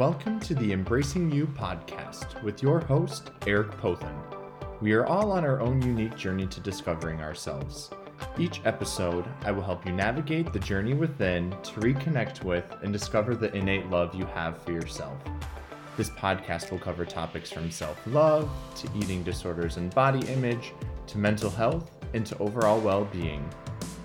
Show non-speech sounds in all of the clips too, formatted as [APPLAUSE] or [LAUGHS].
Welcome to the Embracing You podcast with your host, Eric Pothen. We are all on our own unique journey to discovering ourselves. Each episode, I will help you navigate the journey within to reconnect with and discover the innate love you have for yourself. This podcast will cover topics from self love to eating disorders and body image to mental health and to overall well being.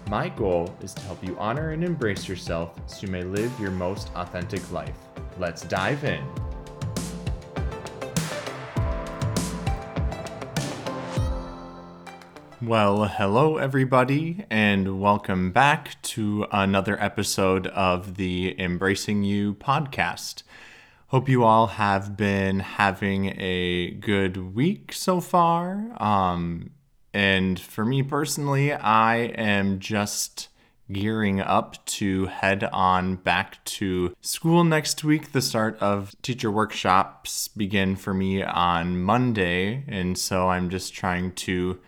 My goal is to help you honor and embrace yourself so you may live your most authentic life. Let's dive in. Well, hello, everybody, and welcome back to another episode of the Embracing You podcast. Hope you all have been having a good week so far. Um, and for me personally, I am just gearing up to head on back to school next week. The start of teacher workshops begin for me on Monday. And so I'm just trying to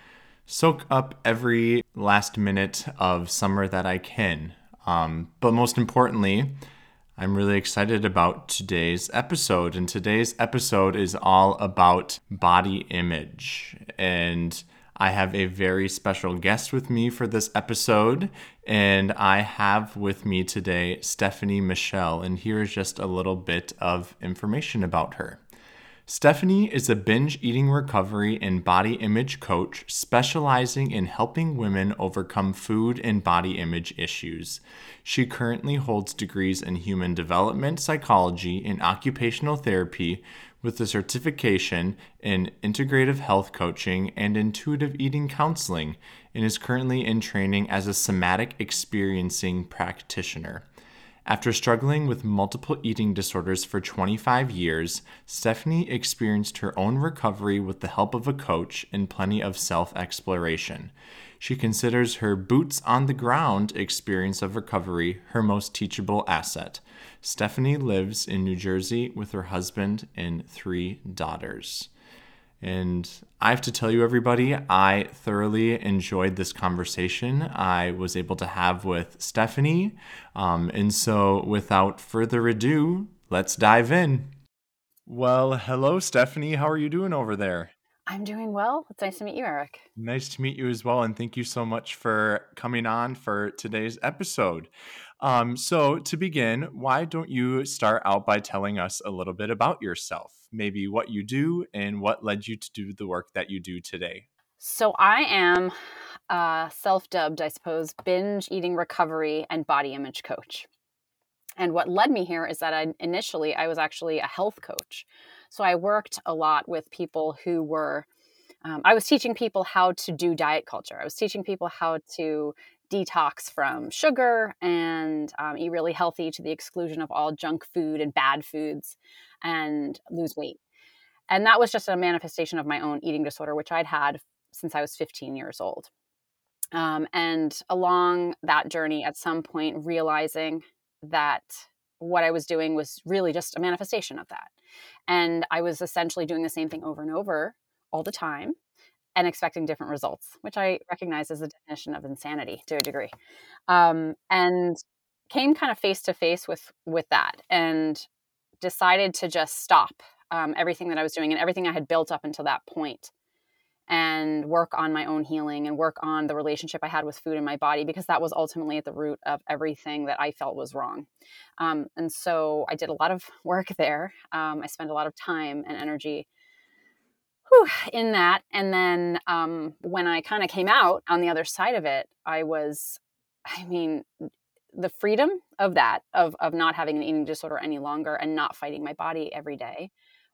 soak up every last minute of summer that I can. Um, but most importantly, I'm really excited about today's episode. And today's episode is all about body image. And I have a very special guest with me for this episode. And I have with me today Stefanie Michele. And here is just a little bit of information about her. Stefanie is a binge eating recovery and body image coach specializing in helping women overcome food and body image issues. She currently holds degrees in human development psychology and occupational therapy with a certification in integrative health coaching and intuitive eating counseling and is currently in training as a somatic experiencing practitioner. After struggling with multiple eating disorders for 25 years, Stefanie experienced her own recovery with the help of a coach and plenty of self exploration. She considers her boots on the ground experience of recovery her most teachable asset. Stefanie lives in New Jersey with her husband and three daughters. And I have to tell you, everybody, I thoroughly enjoyed this conversation I was able to have with Stefanie. Um, and so, without further ado, let's dive in. Well, hello, Stefanie. How are you doing over there? I'm doing well. It's nice to meet you, Eric. Nice to meet you as well. And thank you so much for coming on for today's episode. Um, so, to begin, why don't you start out by telling us a little bit about yourself? Maybe what you do and what led you to do the work that you do today. So, I am uh, self dubbed, I suppose, binge eating recovery and body image coach. And what led me here is that I, initially I was actually a health coach. So, I worked a lot with people who were um, I was teaching people how to do diet culture. I was teaching people how to detox from sugar and um, eat really healthy to the exclusion of all junk food and bad foods and lose weight. And that was just a manifestation of my own eating disorder, which I'd had since I was 15 years old. Um, and along that journey, at some point, realizing that what I was doing was really just a manifestation of that. And I was essentially doing the same thing over and over all the time and expecting different results, which I recognize as a definition of insanity to a degree. Um, and came kind of face to face with with that and decided to just stop um, everything that I was doing and everything I had built up until that point and work on my own healing and work on the relationship I had with food in my body because that was ultimately at the root of everything that I felt was wrong. Um, and so I did a lot of [LAUGHS] work there. Um, I spent a lot of time and energy whew, in that. And then um, when I kind of came out on the other side of it, I was, I mean, the freedom of that, of, of not having an eating disorder any longer and not fighting my body every day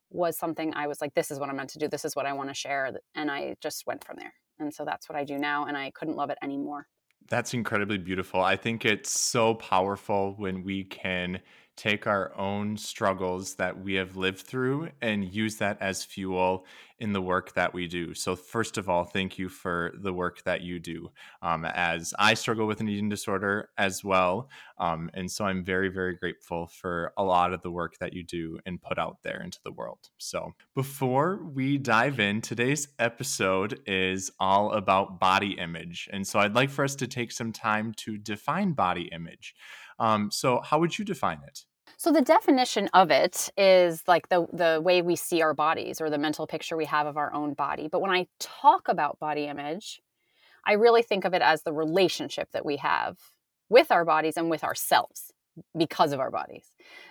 was something I was like, this is what I'm meant to do. This is what I want to share. And I just went from there. And so that's what I do now. And I couldn't love it anymore. That's incredibly beautiful. I think it's so powerful when we can take our own struggles that we have lived through and use that as fuel in the work that we do. So, first of all, thank you for the work that you do. Um, as I struggle with an eating disorder as well. Um, and so, I'm very, very grateful for a lot of the work that you do and put out there into the world. So, before we dive in, today's episode is all about body image. And so, I'd like for us to take some time to define body image. Um, so, how would you define it? So the definition of it is like the the way we see our bodies or the mental picture we have of our own body. But when I talk about body image, I really think of it as the relationship that we have with our bodies and with ourselves because of our bodies.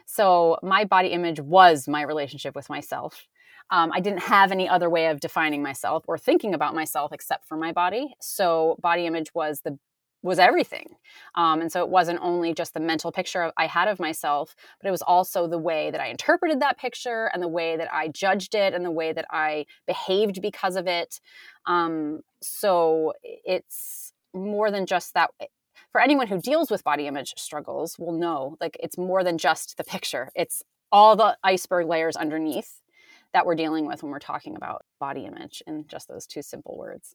So my body image was my relationship with myself. Um, I didn't have any other way of defining myself or thinking about myself except for my body. So body image was the was everything. Um, and so it wasn't only just the mental picture I had of myself, but it was also the way that I interpreted that picture and the way that I judged it and the way that I behaved because of it. Um, so it's more than just that. For anyone who deals with body image struggles, will know like it's more than just the picture. It's all the iceberg layers underneath that we're dealing with when we're talking about body image in just those two simple words.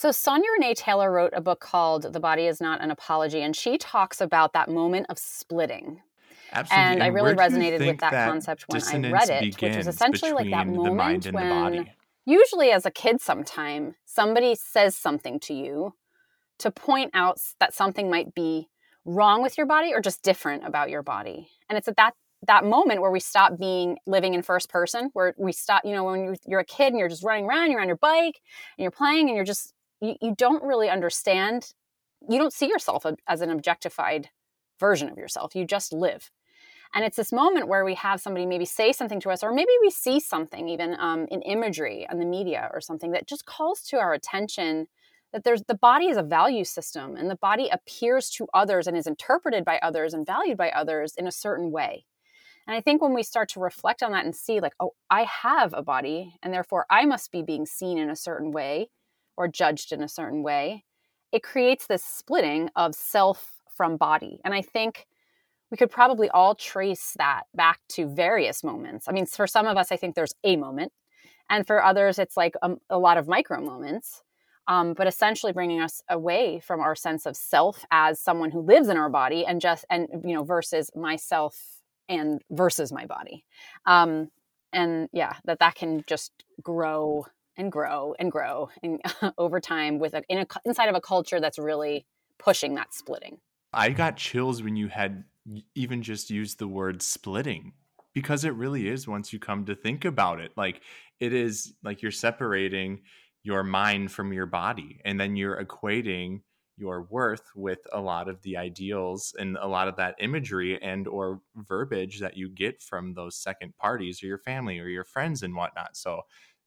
So, Sonya Renee Taylor wrote a book called The Body is Not an Apology, and she talks about that moment of splitting. Absolutely. And, and I really resonated with that, that concept when I read it, which was essentially like that moment when, usually as a kid, sometime somebody says something to you to point out that something might be wrong with your body or just different about your body. And it's at that that moment where we stop being living in first person, where we stop, you know, when you're, you're a kid and you're just running around, you're on your bike and you're playing and you're just you, you don't really understand you don't see yourself as an objectified version of yourself you just live. And it's this moment where we have somebody maybe say something to us or maybe we see something even um, in imagery on the media or something that just calls to our attention that there's the body is a value system and the body appears to others and is interpreted by others and valued by others in a certain way. And i think when we start to reflect on that and see like oh i have a body and therefore i must be being seen in a certain way or judged in a certain way, it creates this splitting of self from body. And I think we could probably all trace that back to various moments. I mean, for some of us, I think there's a moment. And for others, it's like a, a lot of micro moments. Um, but essentially bringing us away from our sense of self as someone who lives in our body and just and you know versus myself and versus my body um, and yeah that that can just grow and grow and grow and [LAUGHS] over time with a, in a, inside of a culture that's really pushing that splitting. I got chills when you had even just used the word splitting because it really is once you come to think about it. Like it is like you're separating your mind from your body and then you're equating your worth with a lot of the ideals and a lot of that imagery and or verbiage that you get from those second parties or your family or your friends and whatnot so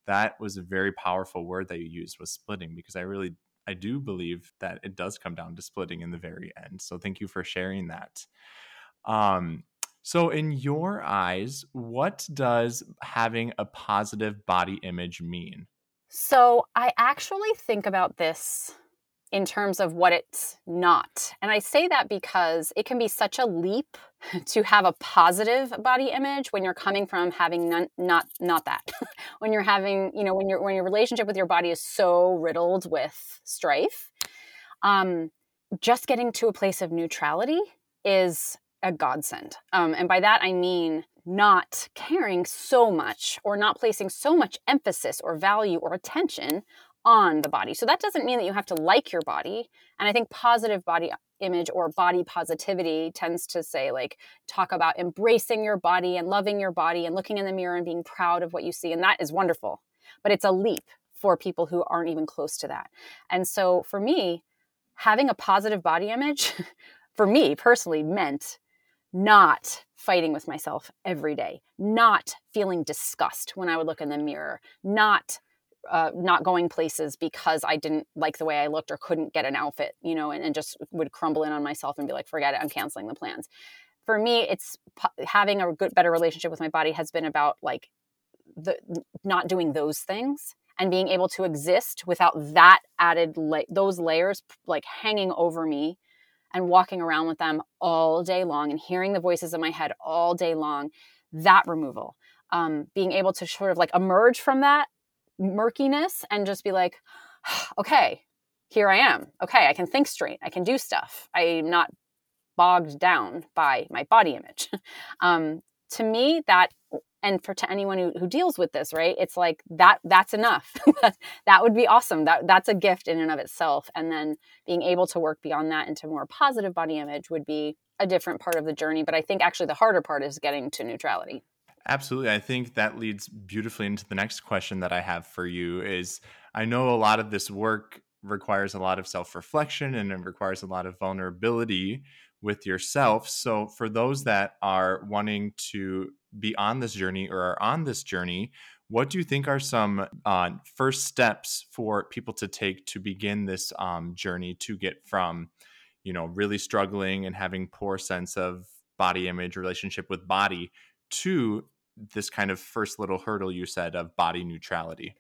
that was a very powerful word that you used was splitting because I really I do believe that it does come down to splitting in the very end. So thank you for sharing that. Um so in your eyes, what does having a positive body image mean? So I actually think about this in terms of what it's not. And I say that because it can be such a leap [LAUGHS] to have a positive body image when you're coming from having none, not not that. [LAUGHS] when you're having, you know, when your when your relationship with your body is so riddled with strife. Um, just getting to a place of neutrality is a godsend. Um, and by that I mean not caring so much or not placing so much emphasis or value or attention on the body. So that doesn't mean that you have to like your body. And I think positive body image or body positivity tends to say, like, talk about embracing your body and loving your body and looking in the mirror and being proud of what you see. And that is wonderful. But it's a leap for people who aren't even close to that. And so for me, having a positive body image, [LAUGHS] for me personally, meant not fighting with myself every day, not feeling disgust when I would look in the mirror, not uh, not going places because I didn't like the way I looked or couldn't get an outfit, you know, and, and just would crumble in on myself and be like, forget it, I'm canceling the plans. For me, it's having a good, better relationship with my body has been about like the not doing those things and being able to exist without that added la- those layers like hanging over me and walking around with them all day long and hearing the voices in my head all day long that removal um, being able to sort of like emerge from that murkiness and just be like, [SIGHS] okay, here I am. Okay, I can think straight. I can do stuff. I'm not bogged down by my body image. [LAUGHS] um, to me, that and for to anyone who, who deals with this right it's like that that's enough [LAUGHS] that would be awesome that that's a gift in and of itself and then being able to work beyond that into more positive body image would be a different part of the journey but i think actually the harder part is getting to neutrality absolutely i think that leads beautifully into the next question that i have for you is i know a lot of this work requires a lot of self-reflection and it requires a lot of vulnerability with yourself. So for those that are wanting to be on this journey or are on this journey, what do you think are some uh, first steps for people to take to begin this um, journey to get from, you know, really struggling and having poor sense of body image, relationship with body, to this kind of first little hurdle you said of body neutrality?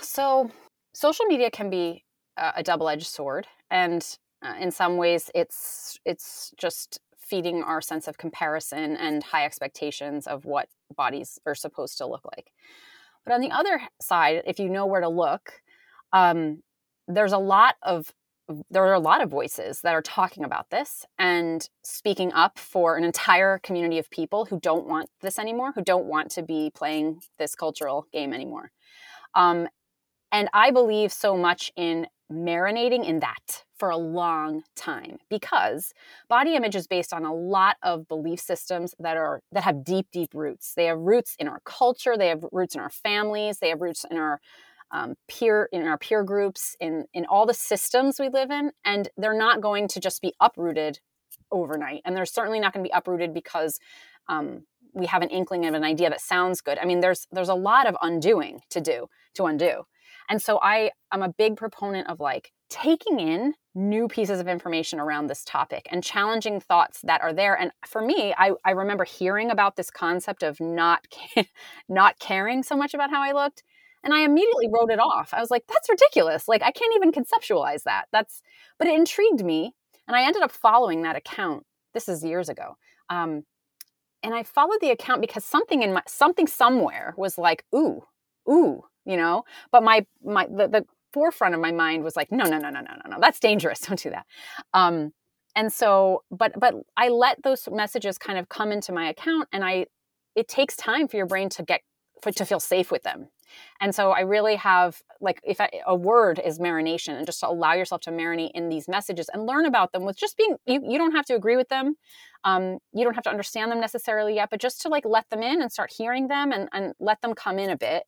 So, social media can be a double-edged sword, and uh, in some ways, it's it's just feeding our sense of comparison and high expectations of what bodies are supposed to look like. But on the other side, if you know where to look, um, there's a lot of there are a lot of voices that are talking about this and speaking up for an entire community of people who don't want this anymore, who don't want to be playing this cultural game anymore. Um, and I believe so much in marinating in that for a long time because body image is based on a lot of belief systems that are that have deep deep roots they have roots in our culture they have roots in our families they have roots in our um, peer in our peer groups in in all the systems we live in and they're not going to just be uprooted overnight and they're certainly not going to be uprooted because um, we have an inkling of an idea that sounds good i mean there's there's a lot of undoing to do to undo and so I i'm a big proponent of like taking in new pieces of information around this topic and challenging thoughts that are there. And for me, I, I remember hearing about this concept of not [LAUGHS] not caring so much about how I looked. And I immediately wrote it off. I was like, that's ridiculous. Like I can't even conceptualize that. That's but it intrigued me. And I ended up following that account. This is years ago. Um, and I followed the account because something in my something somewhere was like, ooh, ooh, you know but my my the, the forefront of my mind was like no no no no no no no that's dangerous [LAUGHS] don't do that um and so but but i let those messages kind of come into my account and i it takes time for your brain to get for, to feel safe with them. And so i really have like if I, a word is marination and just to allow yourself to marinate in these messages and learn about them with just being you, you don't have to agree with them um, you don't have to understand them necessarily yet but just to like let them in and start hearing them and, and let them come in a bit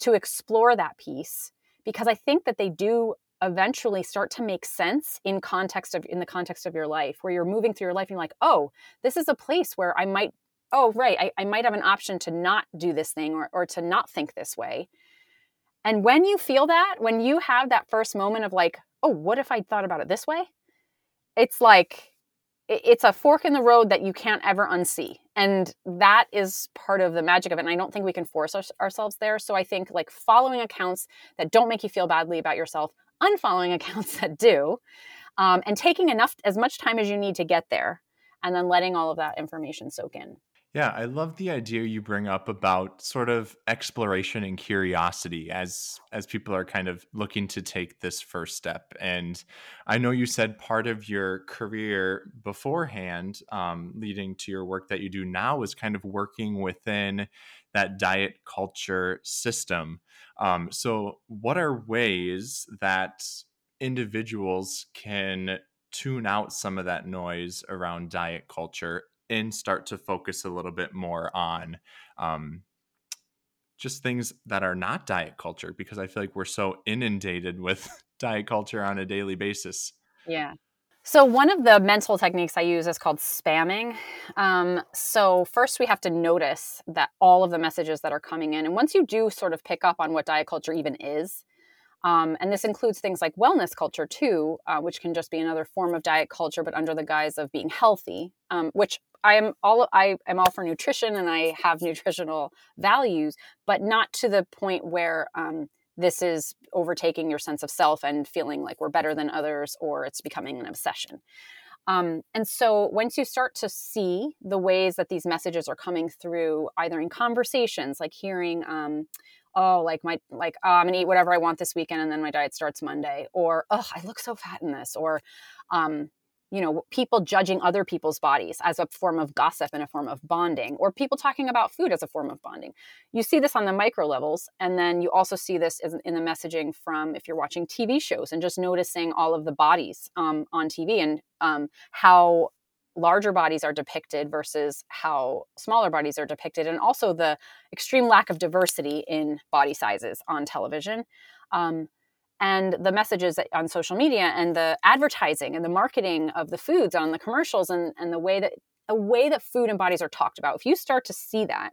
to explore that piece because I think that they do eventually start to make sense in context of in the context of your life where you're moving through your life and you're like oh this is a place where i might oh right I, I might have an option to not do this thing or, or to not think this way. And when you feel that when you have that first moment of like oh what if i thought about it this way? It's like it's a fork in the road that you can't ever unsee. And that is part of the magic of it and i don't think we can force our, ourselves there. So i think like following accounts that don't make you feel badly about yourself unfollowing [LAUGHS] accounts that do um, and taking enough as much time as you need to get there and then letting all of that information soak in yeah, I love the idea you bring up about sort of exploration and curiosity as as people are kind of looking to take this first step. And I know you said part of your career beforehand, um, leading to your work that you do now, is kind of working within that diet culture system. Um, so, what are ways that individuals can tune out some of that noise around diet culture and start to focus a little bit more on um, just things that are not diet culture because I feel like we're so inundated with [LAUGHS] diet culture on a daily basis. Yeah. So, one of the mental techniques I use is called spamming. Um, so, first we have to notice that all of the messages that are coming in. And once you do sort of pick up on what diet culture even is, um, and this includes things like wellness culture too, uh, which can just be another form of diet culture, but under the guise of being healthy, um, which I am all I am all for nutrition and I have [LAUGHS] nutritional values, but not to the point where um, this is overtaking your sense of self and feeling like we're better than others or it's becoming an obsession. Um, and so once you start to see the ways that these messages are coming through, either in conversations, like hearing, um, oh, like my, like, oh, I'm gonna eat whatever I want this weekend and then my diet starts Monday, or, oh, I look so fat in this, or, um, you know people judging other people's bodies as a form of gossip and a form of bonding or people talking about food as a form of bonding. You see this on the micro levels and then you also see this in the messaging from if you're watching tv shows and just noticing all of the bodies um, on tv and um, how larger bodies are depicted versus how smaller bodies are depicted and also the extreme lack of diversity in body sizes on television. Um, and the messages on social media and the advertising and the marketing of the foods on the commercials and, and the way that the way that food and bodies are talked about. If you start to see that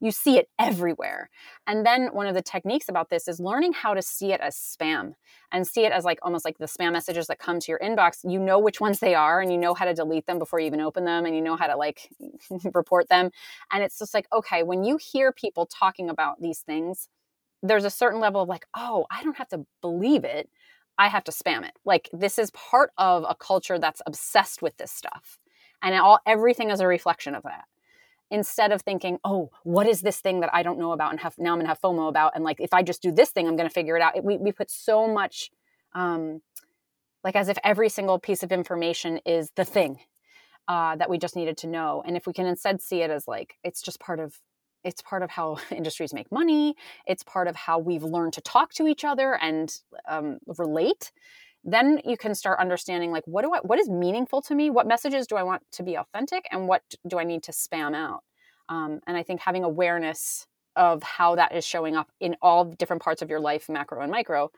you see it everywhere and then one of the techniques about this is learning how to see it as spam and see it as like almost like the spam messages that come to your inbox you know which ones they are and you know how to delete them before you even open them and you know how to like [LAUGHS] report them and it's just like okay when you hear people talking about these things there's a certain level of like, oh, I don't have to believe it. I have to spam it. Like this is part of a culture that's obsessed with this stuff. And all everything is a reflection of that. Instead of thinking, oh, what is this thing that I don't know about and have now I'm gonna have FOMO about and like if I just do this thing, I'm gonna figure it out. It, we we put so much um like as if every single piece of information is the thing uh, that we just needed to know. And if we can instead see it as like it's just part of it's part of how [LAUGHS] industries make money it's part of how we've learned to talk to each other and um, relate then you can start understanding like what do i what is meaningful to me what messages do i want to be authentic and what do i need to spam out um, and i think having awareness of how that is showing up in all different parts of your life macro and micro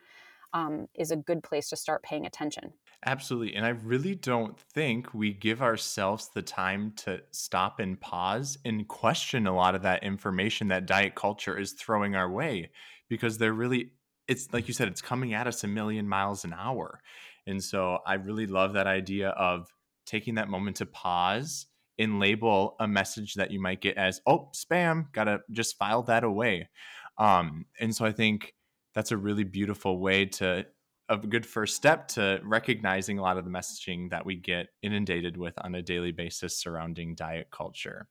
um, is a good place to start paying attention Absolutely. And I really don't think we give ourselves the time to stop and pause and question a lot of that information that diet culture is throwing our way because they're really, it's like you said, it's coming at us a million miles an hour. And so I really love that idea of taking that moment to pause and label a message that you might get as, oh, spam, gotta just file that away. Um, and so I think that's a really beautiful way to a good first step to recognizing a lot of the messaging that we get inundated with on a daily basis surrounding diet culture.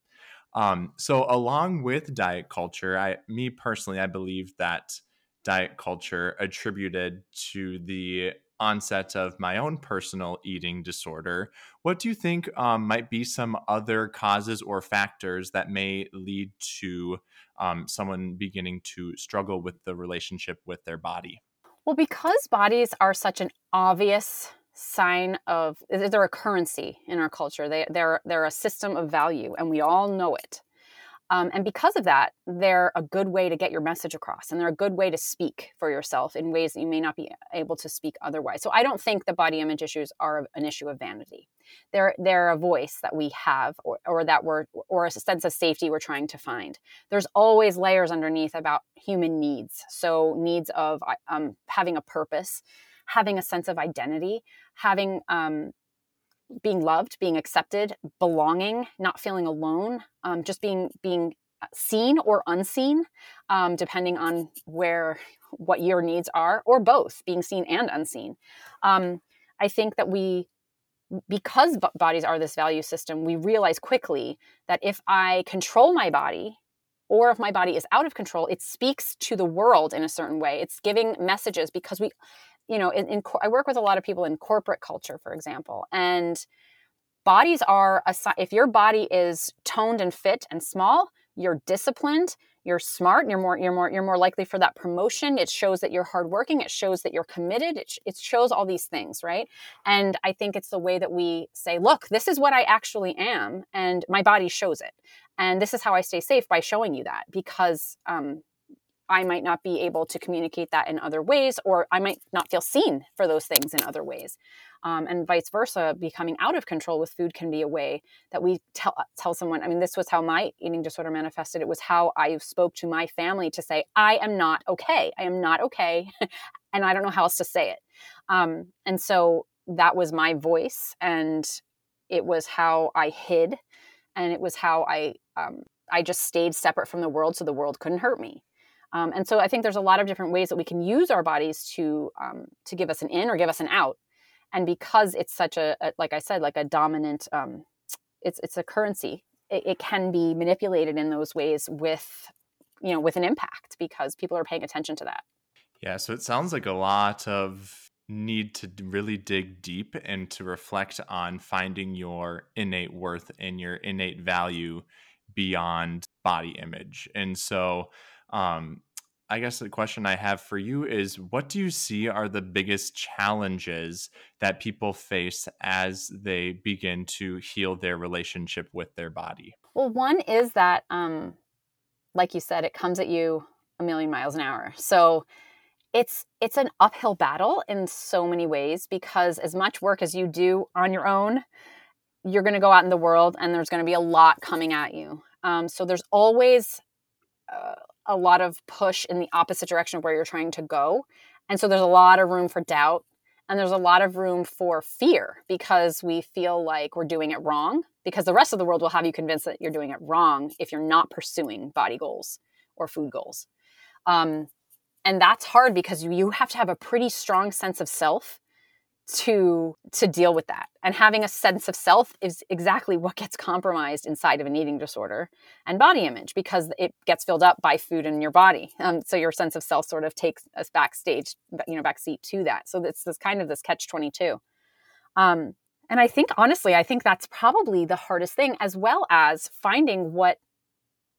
Um, so, along with diet culture, I, me personally, I believe that diet culture attributed to the onset of my own personal eating disorder. What do you think um, might be some other causes or factors that may lead to um, someone beginning to struggle with the relationship with their body? Well, because bodies are such an obvious sign of they're a currency in our culture. They they're they're a system of value, and we all know it. Um, and because of that, they're a good way to get your message across, and they're a good way to speak for yourself in ways that you may not be able to speak otherwise. So I don't think the body image issues are an issue of vanity. They're they're a voice that we have, or, or that we're, or a sense of safety we're trying to find. There's always layers underneath about human needs. So needs of um, having a purpose, having a sense of identity, having um, being loved, being accepted, belonging, not feeling alone, um, just being being seen or unseen, um, depending on where what your needs are, or both, being seen and unseen. Um, I think that we, because bodies are this value system, we realize quickly that if I control my body, or if my body is out of control, it speaks to the world in a certain way. It's giving messages because we you know, in, in, I work with a lot of people in corporate culture, for example, and bodies are a, if your body is toned and fit and small, you're disciplined, you're smart, you're more you're more you're more likely for that promotion. It shows that you're hardworking. It shows that you're committed. It, it shows all these things, right? And I think it's the way that we say, look, this is what I actually am, and my body shows it. And this is how I stay safe by showing you that because um, I might not be able to communicate that in other ways, or I might not feel seen for those things in other ways. Um, and vice versa, becoming out of control with food can be a way that we tell, tell someone. I mean, this was how my eating disorder manifested. It was how I spoke to my family to say, I am not okay. I am not okay. [LAUGHS] and I don't know how else to say it. Um, and so that was my voice. And it was how I hid. And it was how I, um, I just stayed separate from the world so the world couldn't hurt me. Um, and so I think there's a lot of different ways that we can use our bodies to um, to give us an in or give us an out. And because it's such a, a like I said, like a dominant, um, it's it's a currency. It, it can be manipulated in those ways with, you know, with an impact because people are paying attention to that. Yeah. So it sounds like a lot of need to really dig deep and to reflect on finding your innate worth and your innate value beyond body image. And so, um, I guess the question I have for you is what do you see are the biggest challenges that people face as they begin to heal their relationship with their body? Well, one is that, um, like you said, it comes at you a million miles an hour. So it's it's an uphill battle in so many ways because as much work as you do on your own, you're going to go out in the world and there's going to be a lot coming at you. Um, so there's always uh, a lot of push in the opposite direction of where you're trying to go. And so there's a lot of room for doubt and there's a lot of room for fear because we feel like we're doing it wrong because the rest of the world will have you convinced that you're doing it wrong if you're not pursuing body goals or food goals. Um, and that's hard because you, you have to have a pretty strong sense of self to to deal with that. And having a sense of self is exactly what gets compromised inside of an eating disorder and body image because it gets filled up by food in your body. Um, so your sense of self sort of takes us backstage you know backseat to that. So it's this kind of this catch 22 um, and i think honestly i think that's probably the hardest thing as well as finding what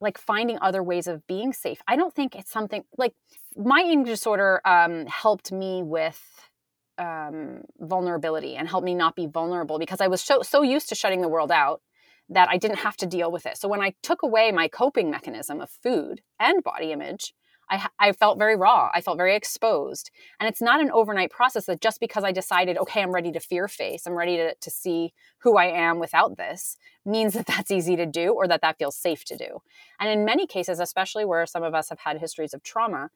like finding other ways of being safe. I don't think it's something like my eating disorder um, helped me with um, vulnerability and helped me not be vulnerable because I was so so used to shutting the world out that I didn't have to deal with it. So when I took away my coping mechanism of food and body image, I, I felt very raw. I felt very exposed. And it's not an overnight process that just because I decided, okay, I'm ready to fear face, I'm ready to, to see who I am without this, means that that's easy to do or that that feels safe to do. And in many cases, especially where some of us have had histories of trauma,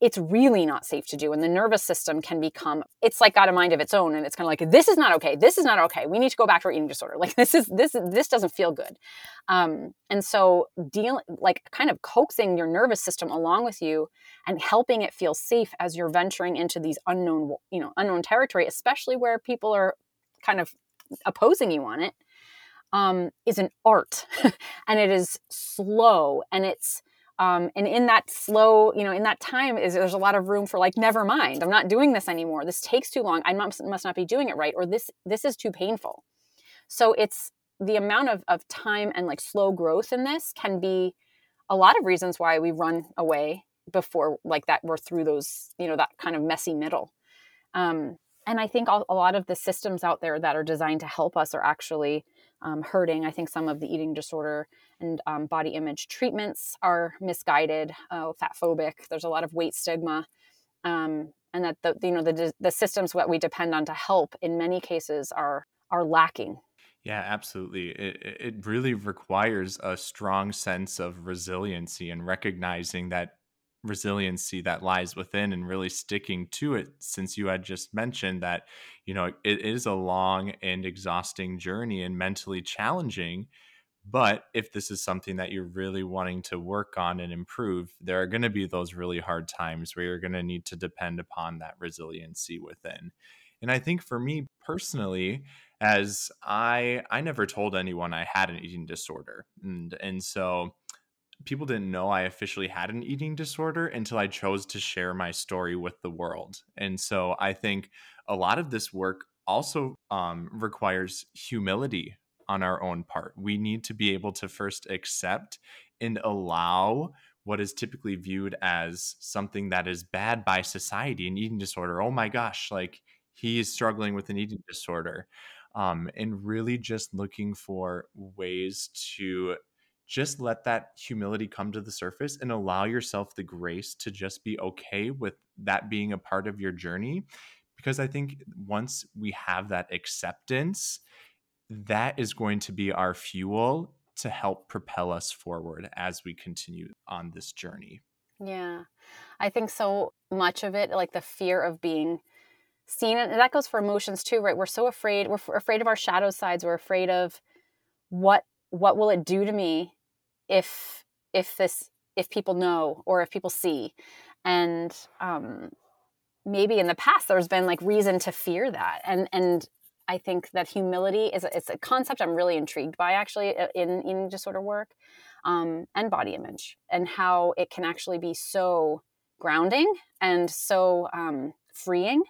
it's really not safe to do and the nervous system can become it's like got a mind of its own and it's kind of like this is not okay this is not okay we need to go back to our eating disorder like [LAUGHS] this is this this doesn't feel good. Um, and so dealing like kind of coaxing your nervous system along with you and helping it feel safe as you're venturing into these unknown you know unknown territory especially where people are kind of opposing you on it um, is an art [LAUGHS] and it is slow and it's um, and in that slow you know in that time is there's a lot of room for like never mind i'm not doing this anymore this takes too long i must, must not be doing it right or this this is too painful. So it's the amount of, of time and like slow growth in this can be a lot of reasons why we run away before like that we're through those you know that kind of messy middle. Um, and i think a lot of the systems out there that are designed to help us are actually um, hurting. I think some of the eating disorder and um, body image treatments are misguided, uh, fat phobic. There's a lot of weight stigma, um, and that the you know the the systems that we depend on to help in many cases are are lacking. Yeah, absolutely. It it really requires a strong sense of resiliency and recognizing that resiliency that lies within and really sticking to it since you had just mentioned that you know it is a long and exhausting journey and mentally challenging but if this is something that you're really wanting to work on and improve, there are going to be those really hard times where you're going to need to depend upon that resiliency within. And I think for me personally, as I I never told anyone I had an eating disorder. And and so people didn't know I officially had an eating disorder until I chose to share my story with the world. And so I think a lot of this work also um, requires humility on our own part. We need to be able to first accept and allow what is typically viewed as something that is bad by society an eating disorder. Oh my gosh, like he is struggling with an eating disorder. Um, and really just looking for ways to just let that humility come to the surface and allow yourself the grace to just be okay with that being a part of your journey. Because I think once we have that acceptance, that is going to be our fuel to help propel us forward as we continue on this journey. Yeah. I think so much of it, like the fear of being seen, and that goes for emotions too, right? We're so afraid. We're afraid of our shadow sides. We're afraid of what what will it do to me if if this if people know or if people see and um maybe in the past there's been like reason to fear that and and I think that humility is a, it's a concept I'm really intrigued by actually in eating disorder work um, and body image and how it can actually be so grounding and so um, freeing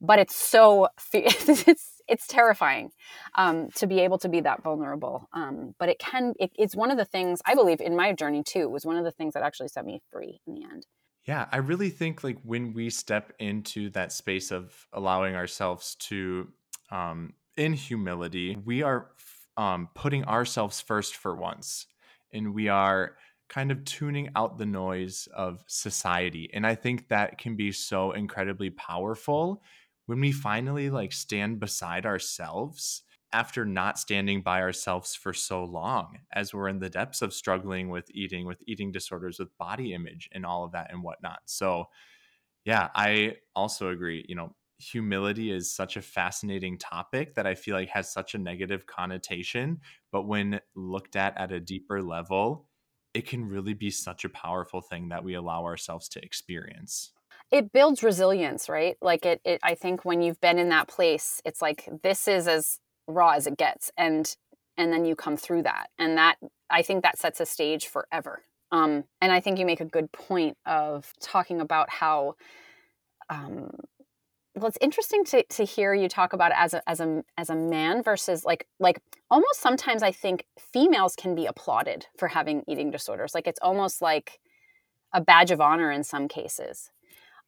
but it's so [LAUGHS] it's it's terrifying um, to be able to be that vulnerable. Um, but it can it, it's one of the things I believe in my journey too was one of the things that actually set me free in the end. Yeah, I really think like when we step into that space of allowing ourselves to um in humility, we are um putting ourselves first for once and we are kind of tuning out the noise of society. And I think that can be so incredibly powerful when we finally like stand beside ourselves after not standing by ourselves for so long as we're in the depths of struggling with eating with eating disorders with body image and all of that and whatnot so yeah i also agree you know humility is such a fascinating topic that i feel like has such a negative connotation but when looked at at a deeper level it can really be such a powerful thing that we allow ourselves to experience. It builds resilience right? Like it, it i think when you've been in that place it's like this is as raw as it gets and and then you come through that and that i think that sets a stage forever. Um, and i think you make a good point of talking about how um, well it's interesting to, to hear you talk about it as a as a as a man versus like like almost sometimes i think females can be applauded for having eating disorders like it's almost like a badge of honor in some cases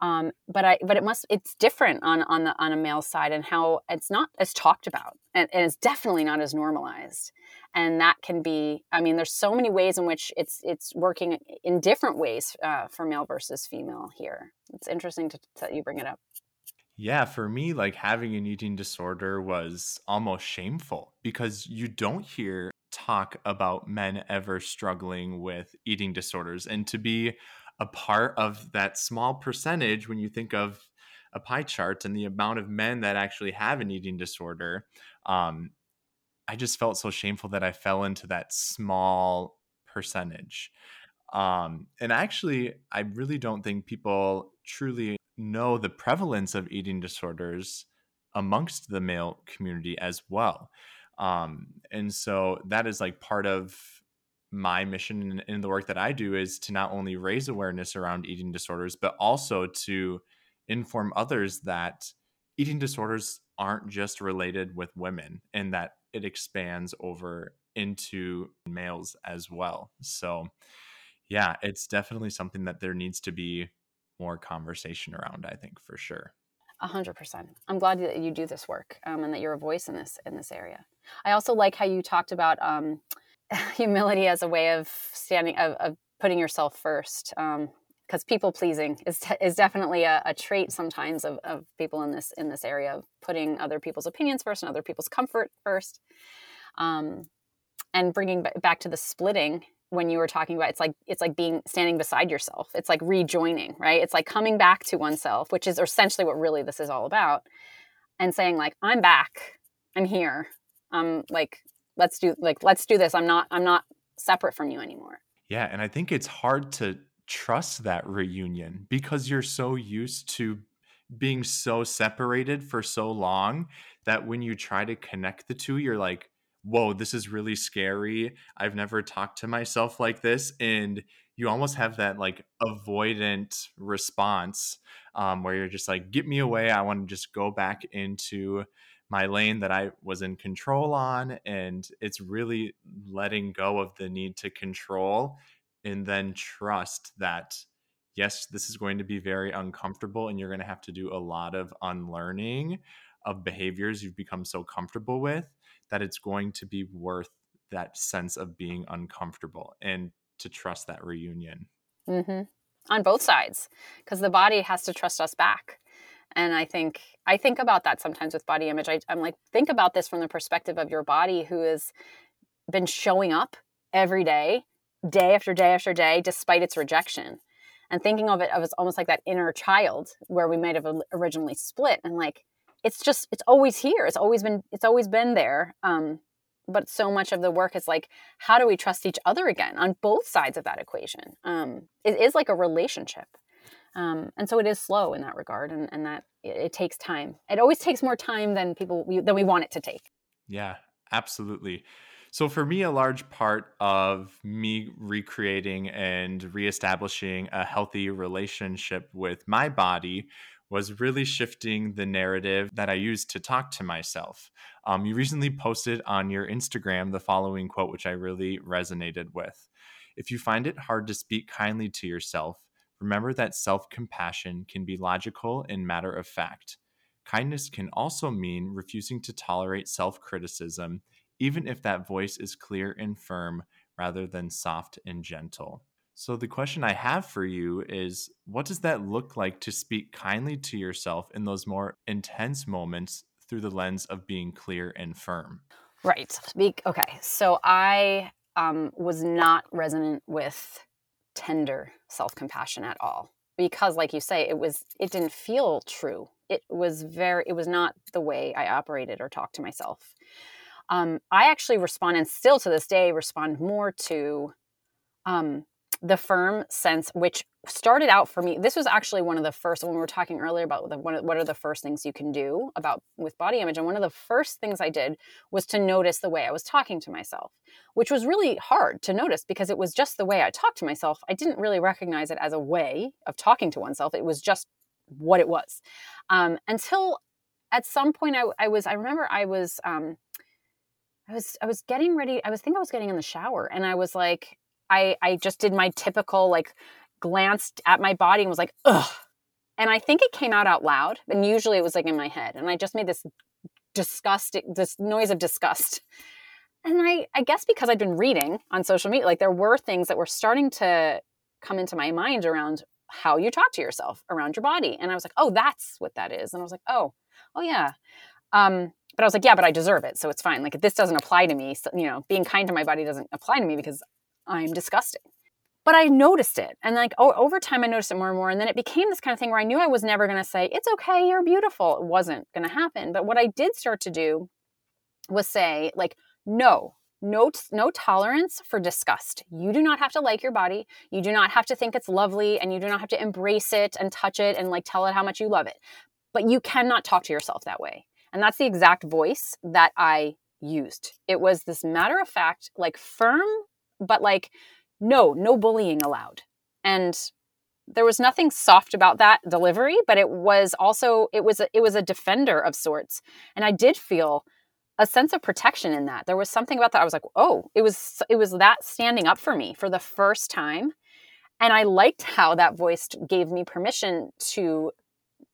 um, but I but it must it's different on on the on a male side and how it's not as talked about and, and it's definitely not as normalized and that can be I mean there's so many ways in which it's it's working in different ways uh, for male versus female here. It's interesting to, that you bring it up. Yeah, for me, like having an eating disorder was almost shameful because you don't hear talk about men ever struggling with eating disorders. And to be a part of that small percentage when you think of a pie chart and the amount of men that actually have an eating disorder um, i just felt so shameful that i fell into that small percentage um, and actually i really don't think people truly know the prevalence of eating disorders amongst the male community as well um, and so that is like part of my mission in, in the work that I do is to not only raise awareness around eating disorders, but also to inform others that eating disorders aren't just related with women and that it expands over into males as well. So, yeah, it's definitely something that there needs to be more conversation around, I think, for sure. A hundred percent. I'm glad that you do this work um, and that you're a voice in this in this area. I also like how you talked about um, [LAUGHS] humility as a way of standing of, of putting yourself first because um, people pleasing is, is definitely a, a trait sometimes of, of people in this in this area of putting other people's opinions first and other people's comfort first um, and bringing back to the splitting when you were talking about it's like it's like being standing beside yourself. It's like rejoining right? It's like coming back to oneself which is essentially what really this is all about and saying like i'm back. I'm here. I'm like let's do like let's do this. I'm not i'm not separate from you anymore. Yeah and i think it's hard to trust that reunion because you're so used to being so separated for so long that when you try to connect the two you're like whoa this is really scary i've never talked to myself like this and you almost have that like avoidant response um, where you're just like get me away i want to just go back into my lane that I was in control on. And it's really letting go of the need to control and then trust that, yes, this is going to be very uncomfortable and you're going to have to do a lot of unlearning of behaviors you've become so comfortable with that it's going to be worth that sense of being uncomfortable and to trust that reunion. Mm-hmm. On both sides, because the body has to trust us back and i think i think about that sometimes with body image I, i'm like think about this from the perspective of your body who has been showing up every day day after day after day despite its rejection and thinking of it as almost like that inner child where we might have originally split and like it's just it's always here it's always been it's always been there um but so much of the work is like how do we trust each other again on both sides of that equation um it is like a relationship um, and so it is slow in that regard, and, and that it, it takes time. It always takes more time than people we, than we want it to take. Yeah, absolutely. So for me, a large part of me recreating and reestablishing a healthy relationship with my body was really shifting the narrative that I used to talk to myself. Um, you recently posted on your Instagram the following quote, which I really resonated with. If you find it hard to speak kindly to yourself, remember that self compassion can be logical and matter of fact. Kindness can also mean refusing to tolerate self criticism, even if that voice is clear and firm rather than soft and gentle. So, the question I have for you is what does that look like to speak kindly to yourself in those more intense moments through the lens of being clear and firm? Right. Speak. Okay. So, I um, was not resonant with tender self compassion at all because, like you say, it was, it didn't feel true. It was very, it was not the way I operated or talked to myself. Um, I actually respond, and still to this day, respond more to um, the firm sense, which started out for me. This was actually one of the first when we were talking earlier about the, what, are the first things you can do about with body image. And one of the first things I did was to notice the way I was talking to myself, which was really hard to notice because it was just the way I talked to myself. I didn't really recognize it as a way of talking to oneself. It was just what it was um, until at some point I, I, was. I remember I was. Um, I was I was getting ready. I was think I was getting in the shower, and I was like, I I just did my typical like glanced at my body and was like, ugh. And I think it came out out loud. And usually it was like in my head. And I just made this disgust, this noise of disgust. And I, I guess because I'd been reading on social media, like there were things that were starting to come into my mind around how you talk to yourself around your body. And I was like, oh, that's what that is. And I was like, oh, oh yeah. Um, but I was like, yeah, but I deserve it. So it's fine. Like this doesn't apply to me. So, you know, being kind to my body doesn't apply to me because I'm disgusting. But I noticed it. And like over time, I noticed it more and more. And then it became this kind of thing where I knew I was never going to say, it's okay, you're beautiful. It wasn't going to happen. But what I did start to do was say, like, no, no, no tolerance for disgust. You do not have to like your body. You do not have to think it's lovely and you do not have to embrace it and touch it and like tell it how much you love it. But you cannot talk to yourself that way. And that's the exact voice that I used. It was this matter of fact, like firm but like no no bullying allowed and there was nothing soft about that delivery but it was also it was a, it was a defender of sorts and i did feel a sense of protection in that there was something about that i was like oh it was it was that standing up for me for the first time and i liked how that voice gave me permission to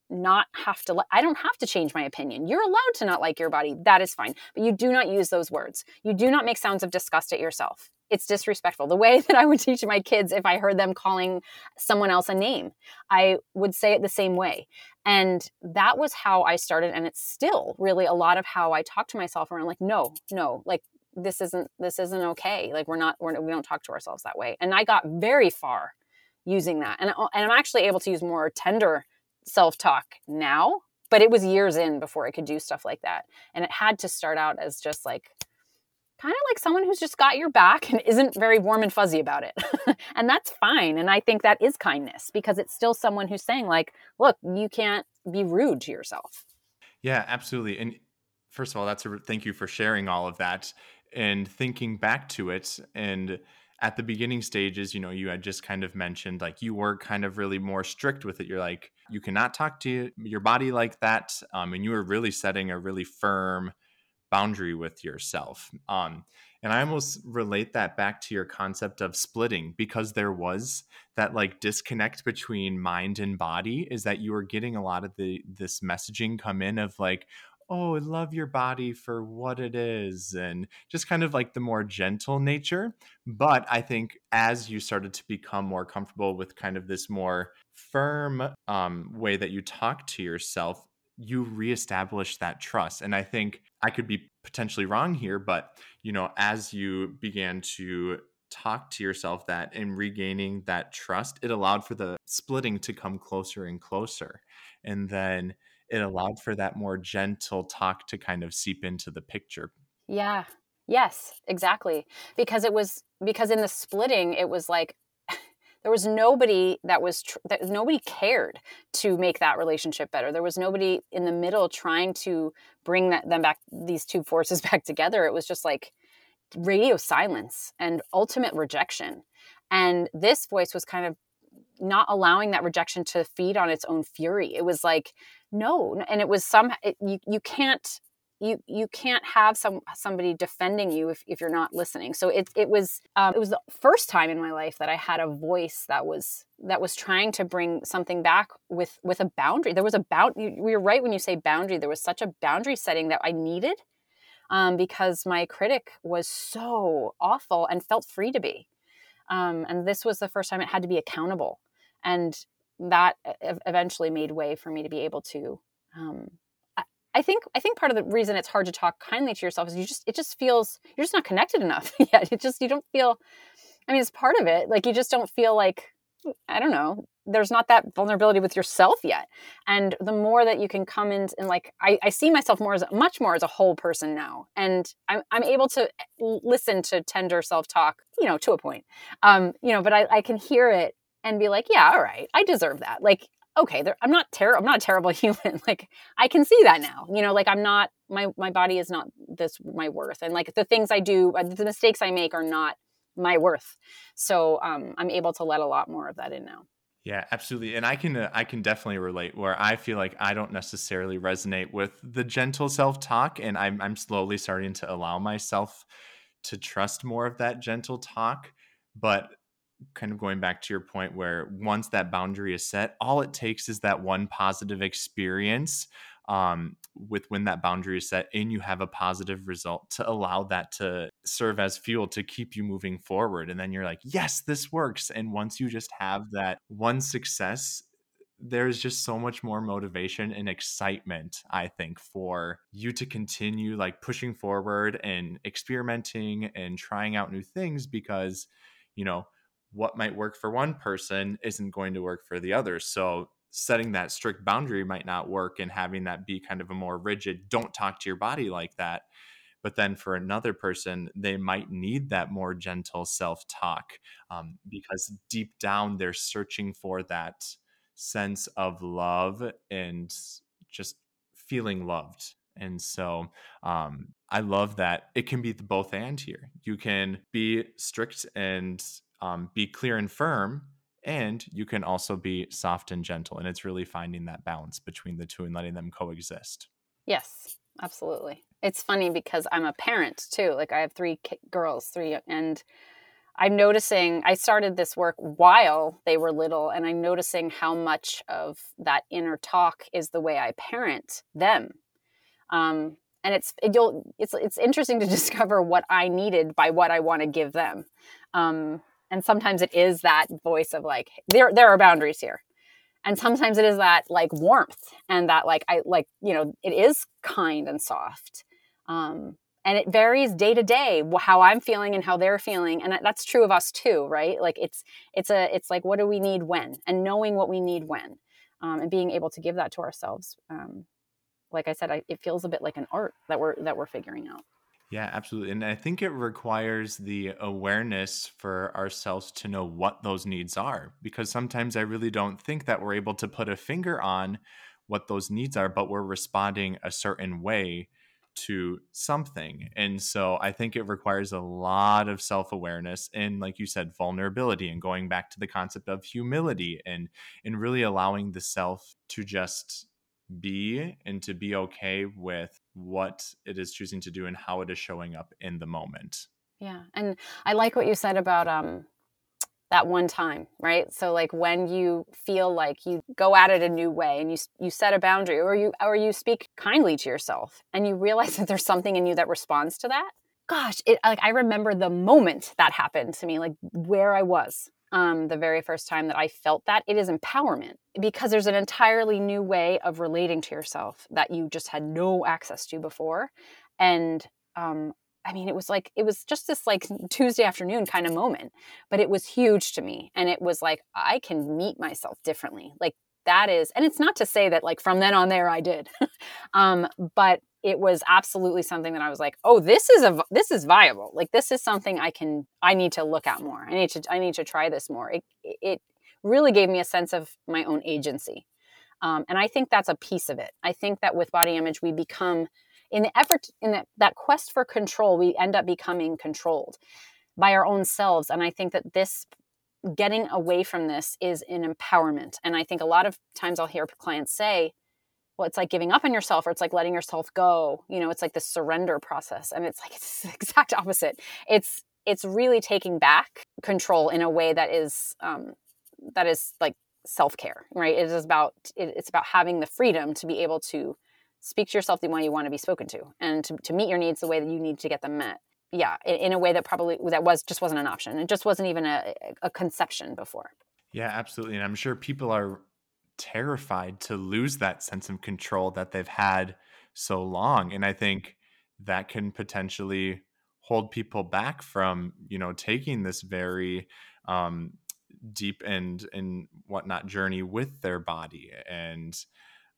not have to I don't have to change my opinion. You're allowed to not like your body. That is fine. But you do not use those words. You do not make sounds of disgust at yourself. It's disrespectful. The way [LAUGHS] that I would teach my kids if I heard them calling someone else a name, I would say it the same way. And that was how I started and it's still really a lot of how I talk to myself around like no, no, like this isn't this isn't okay. Like we're not we're, we don't talk to ourselves that way. And I got very far using that. And uh, and I'm actually able to use more tender self talk now, but it was years in before I could do stuff like that. And it had to start out as just like kind of like someone who's just got your back and isn't very warm and fuzzy about it. [LAUGHS] and that's fine. And I think that is kindness because it's still someone who's saying, like, look, you can't be rude to yourself. Yeah, absolutely. And first of all, that's a thank you for sharing all of that and thinking back to it and at the beginning stages, you know, you had just kind of mentioned like you were kind of really more strict with it. You're like, you cannot talk to your body like that. Um, and you were really setting a really firm boundary with yourself. Um, and I almost relate that back to your concept of splitting because there was that like disconnect between mind and body is that you were getting a lot of the this messaging come in of like, oh, love your body for what it is, and just kind of like the more gentle nature. But I think as you started to become more comfortable with kind of this more firm um, way that you talk to yourself, you reestablish that trust. And I think I could be potentially wrong here, but you know, as you began to talk to yourself that and regaining that trust, it allowed for the splitting to come closer and closer. And then it allowed for that more gentle talk to kind of seep into the picture. Yeah. Yes, exactly. Because it was because in the splitting it was like there was nobody that was tr- that nobody cared to make that relationship better. There was nobody in the middle trying to bring that them back these two forces [LAUGHS] back together. It was just like radio silence and ultimate rejection. And this voice was kind of not allowing that rejection to feed on its own fury. It was like, no, and it was some it, you you can't you you can't have some somebody defending you if, if you're not listening. So it, it was um, it was the first time in my life that i had a voice that was that was trying to bring something back with with a boundary. There was a bound you, you're right when you say boundary. There was such a boundary setting that i needed um, because my critic was so awful and felt free to be. Um, and this was the first time it had to be accountable. And that eventually made way for me to be able to um, I think I think part of the reason it's hard to talk kindly to yourself is you just it just feels you're just not connected enough [LAUGHS] yet. It just you don't feel I mean it's part of it. Like you just don't feel like I don't know, there's not that vulnerability with yourself yet. And the more that you can come in and like I, I see myself more as much more as a whole person now. And I'm I'm able to listen to tender self-talk, you know, to a point. Um, you know, but I, I can hear it and be like, yeah, all right, I deserve that. Like okay, I'm not terrible. I'm not a terrible [LAUGHS] human. like I can see that now. You know, like I'm not my my body is not this my worth, and like the things I do, uh, the mistakes I make are not my worth. So um, I'm able to let a lot more of that in now. Yeah, absolutely. And I can uh, I can definitely relate where I feel like I don't necessarily resonate with the gentle self-talk and I'm I'm slowly starting to allow myself to trust more of that gentle talk, but kind of going back to your point where once that boundary is set all it takes is that one positive experience um, with when that boundary is set and you have a positive result to allow that to serve as fuel to keep you moving forward. And then you're like yes this works. And once you just have that one success there's just so much more motivation and excitement i think for you to continue like pushing forward and experimenting and trying out new things because you know what might work for one person isn't going to work for the other. So setting that strict boundary might not work and having that be kind of a more rigid, don't talk to your body like that. But then for another person, they might need that more gentle self talk um, because deep down they're searching for that sense of love and just feeling loved. And so um, I love that it can be both and here. You can be strict and um, be clear and firm and you can also be soft and gentle and it's really finding that balance between the two and letting them coexist. Yes absolutely. It's funny because i'm a parent too like i have three girls three and i'm noticing i started this work while they were little and i'm noticing how much of that inner talk is the way i parent them. Um, and it's it, you'll it's it's interesting to [LAUGHS] discover what i needed by what i want to give them. Um, and sometimes it is that voice of like there there are boundaries here. And sometimes it is that like warmth and that like i like you know it is kind and soft. Um and it varies day to day how i'm feeling and how they're feeling. And that's true of us too right? Like it's it's a it's like what do we need when? And knowing what we need when um, and being able to give that to ourselves um, like i said I, it feels a bit like an art that we're that we're figuring out yeah, absolutely. And I think it requires the awareness for ourselves to know what those needs are because sometimes I really don't think that we're able to put a finger on what those needs are, but we're responding a certain way to something. And so I think it requires a lot of self awareness and, like you said, vulnerability and going back to the concept of humility and, and really allowing the self to just be and to be okay with what it is choosing to do and how it is showing up in the moment. Yeah. And I like what you said about um that one time, right? So like when you feel like you go at it a new way and you you set a boundary or you or you speak kindly to yourself and you realize [LAUGHS] that there's something in you that responds to that. Gosh, it like I remember the moment that happened to me, like where I was um, the very first time that I felt that, it is empowerment because there's an entirely new way of relating to yourself that you just had no access to before. And um, I mean, it was like, it was just this like Tuesday afternoon kind of moment, but it was huge to me. And it was like, I can meet myself differently. Like, that is, and it's not to say that like from then on there I did, [LAUGHS] um, but it was absolutely something that I was like, oh, this is a this is viable. Like this is something I can I need to look at more. I need to I need to try this more. It it really gave me a sense of my own agency, um, and I think that's a piece of it. I think that with body image we become in the effort in that that quest for control we end up becoming controlled by our own selves, and I think that this getting away from this is an empowerment. And I think a lot of times I'll hear clients say, well, it's like giving up on yourself or it's like letting yourself go. You know, it's like the surrender process. And it's like [LAUGHS] it's the exact opposite. It's it's really taking back control in a way that is um, that is like self-care, right? It is about it, it's about having the freedom to be able to speak to yourself the way you want to be spoken to and to, to meet your needs the way that you need to get them met yeah in, in, a way that probably that was just wasn't an option it just wasn't even a, a conception before yeah absolutely and i'm sure people are terrified to lose that sense of control that they've had so long and i think that can potentially hold people back from you know taking this very um, deep and and whatnot journey with their body and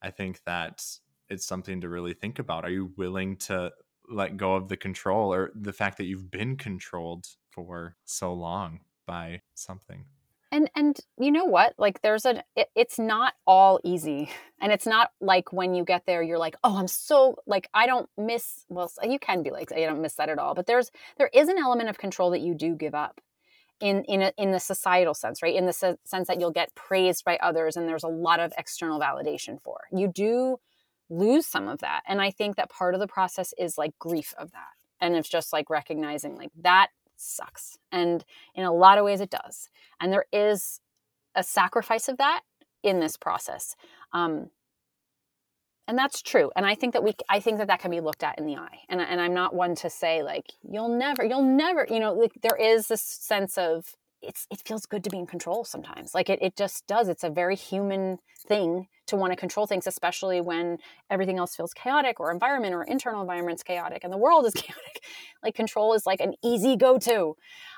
i think that it's something to really think about. Are you willing to let go of the control or the fact that you've been controlled for so long by something? And and you know what? Like there's a it, it's not all easy. And it's not like when you get there you're like, "Oh, I'm so like I don't miss well, you can be like, I don't miss that at all." But there's there is an element of control that you do give up in in a, in the societal sense, right? In the se- sense that you'll get praised by others and there's a lot of external validation for. You do lose some of that. And I think that part of the process is like grief of that. And it's just like recognizing like that sucks. And in a lot of ways it does. And there is a sacrifice of that in this process. Um, and that's true and i think that we i think that that can be looked at in the eye and, and i'm not one to say like you'll never you'll never you know like there is this sense of it's it feels good to be in control sometimes. Like it it just does. It's a very human thing to want to control things, especially when everything else feels chaotic or environment or internal environment's chaotic and the world is [LAUGHS] chaotic. Like control is like an easy go-to.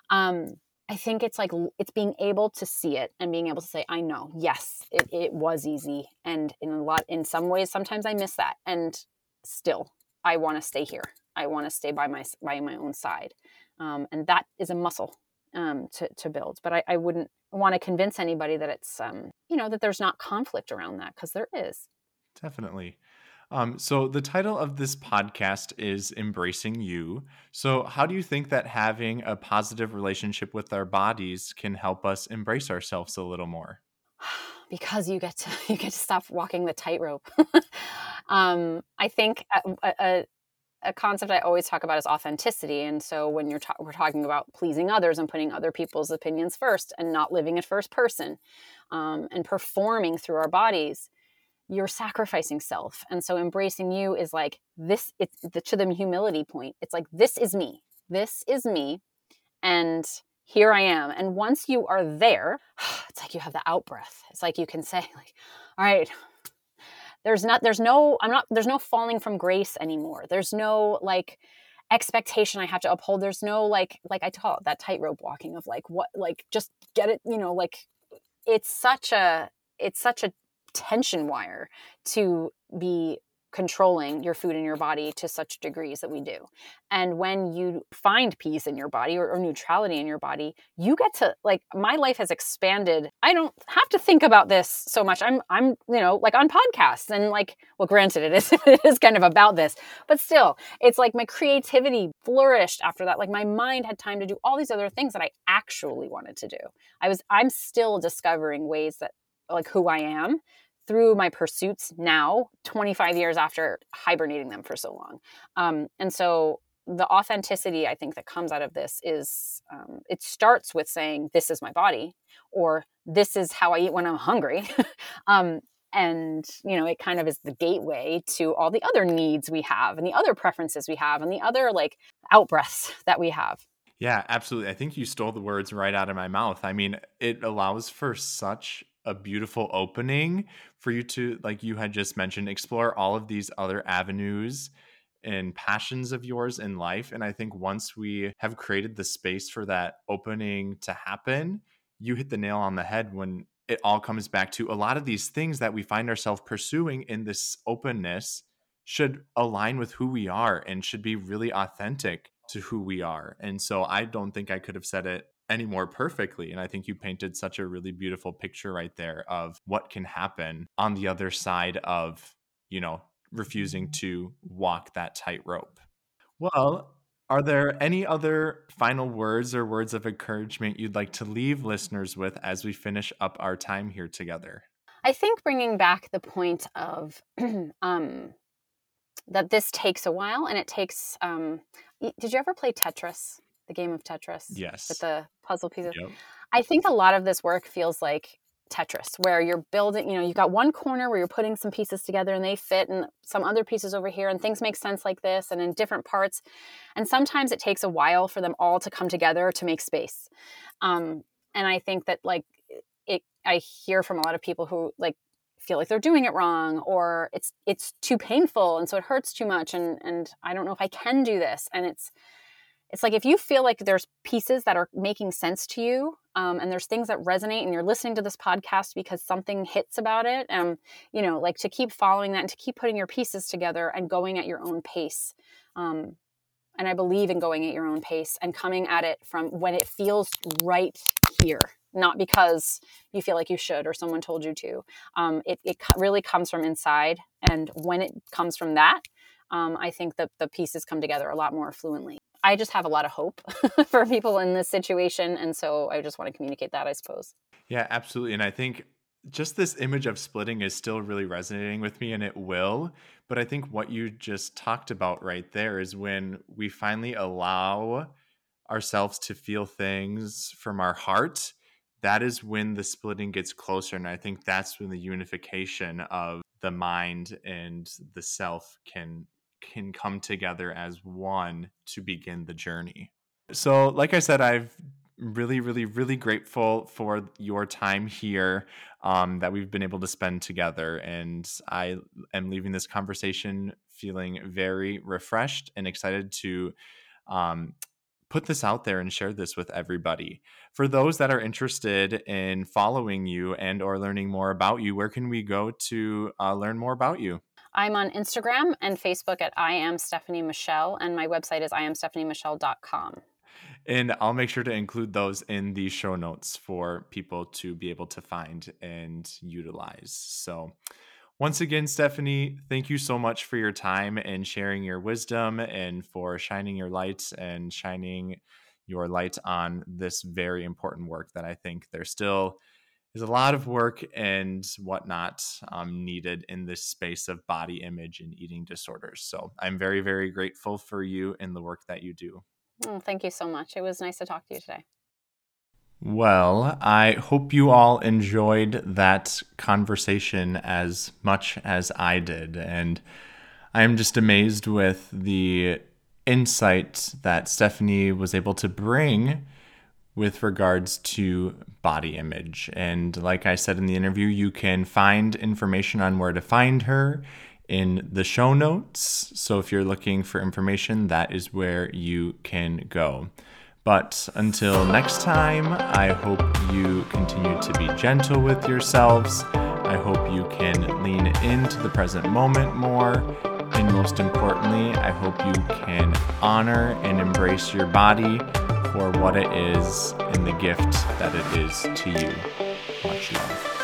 Um, I think it's like it's being able to see it and being able to say, I know, yes, it, it was easy. And in a lot in some ways, sometimes I miss that. And still, I want to stay here. I want to stay by my by my own side. Um, and that is a muscle um, to, to build. But I, I wouldn't want to convince anybody that it's, um, you know, that there's not conflict around that because there is. Definitely. Um, so the title of this podcast is Embracing You. So how do you think that having a positive relationship with our bodies can help us embrace ourselves a little more? [SIGHS] because you get to [LAUGHS] you get to stop walking the tightrope. [LAUGHS] um, I think a, a, a concept I always talk about is authenticity. And so when you're ta- we're talking about pleasing others and putting other people's opinions first and not living in first person um, and performing through our bodies, you're sacrificing self. And so embracing you is like this. It's the, to the humility point. It's like this is me. This is me, and here I am. And once you are there, [SIGHS] it's like you have the out breath. It's like you can say like, all right, there's not there's no i'm not there's no falling from grace anymore. There's no like expectation i have to uphold. There's no like like i call it that tightrope walking of like what like just get it you know like it's such a it's such a tension wire to be controlling your food in your body to such degrees that we do. And when you find peace in your body or, or, neutrality in your body, you get to like my life has expanded. I don't have to think about this so much. I'm I'm you know like on podcasts and like well granted it is [LAUGHS] it is kind of about this, but still it's like my creativity flourished after that. Like my mind had time to do all these other things that I actually wanted to do. I was I'm still discovering ways that like who I am through my pursuits now 25 years after hibernating them for so long. Um, and so the authenticity i think that comes out of this is um, it starts with saying this is my body or this is how i eat when i'm hungry. [LAUGHS] Um, and you know it kind of is the gateway to all the other needs we have and the other preferences we have and the other like outbreaths [LAUGHS] that we have. Yeah absolutely. I think you stole the words right out of my mouth. I mean it allows for such a beautiful opening for you to like you had just mentioned explore all of these other avenues and passions of yours in life and i think once we have created the space for that opening to happen you hit the nail on the head when it all comes back to a lot of these things that we find ourselves pursuing in this openness should align with who we are and should be really authentic to who we are. And so I don't think I could have said it any more perfectly. And I think you painted such a really beautiful picture right there of what can happen on the other side of, you know, refusing to walk that tightrope. Well, Are there any other final words or words of encouragement you'd like to leave listeners with as we finish up our time here together? I think bringing back the point of [CLEARS THROAT] um, that this takes a while and it takes. Um, did you ever play Tetris, the game of Tetris? Yes. With the puzzle pieces? Yep. I think a lot of this work feels like Tetris, where you're building, you know, you've got one corner where you're putting some pieces together and they fit, and some other pieces over here, and things make sense like this and in different parts. And sometimes it takes a while for them all to come together to make space. Um, and I think that, like, it, I hear from a lot of people who, like, feel like they're doing it wrong or it's it's too painful and so it hurts too much and and I don't know if I can do this and it's it's like if you feel like there's pieces that are making sense to you um, and there's things that resonate and you're listening to this podcast because something hits about it um, you know like to keep following that and to keep putting your pieces together and going at your own pace um, and i believe in going at your own pace and coming at it from when it feels right here not because you feel like you should or someone told you to. Um, it, it really comes from inside and when it comes from that um, i think that the pieces come together a lot more fluently I just have a lot of hope [LAUGHS] for people in this situation. And so I just want to communicate that, I suppose. Yeah, absolutely. And I think just this image of splitting is still really resonating with me and it will. But I think what you just talked about right there is when we finally allow ourselves to feel things from our heart, that is when the splitting gets closer. And I think that's when the unification of the mind and the self can can come together as one to begin the journey. So, like I said, I've really, really, really grateful for your time here um, that we've been able to spend together. And I am leaving this conversation feeling very refreshed and excited to um, put this out there and share this with everybody. For those that are interested in following you and or learning more about you, where can we go to uh, learn more about you? I'm on Instagram and Facebook at I am Stefanie Michele, and my website is iamstefaniemichele.com. And I'll make sure to include those in the show notes for people to be able to find and utilize. So, once again, Stefanie, thank you so much for your time and sharing your wisdom and for shining your lights and shining your light on this very important work that I think there's still there's a lot of work and whatnot um, needed in this space of body image and eating disorders. So I'm very, very grateful for you and the work that you do. Oh, thank you so much. It was nice to talk to you today. Well, I hope you all enjoyed that conversation as much as I did. And I'm just amazed with the insight that Stefanie was able to bring with regards to body image. And like I said in the interview, you can find information on where to find her in the show notes. So if you're looking for information, that is where you can go. But until next time, I hope you continue to be gentle with yourselves. I hope you can lean into the present moment more. And most importantly, I hope you can honor and embrace your body for what it is and the gift that it is to you. Much love.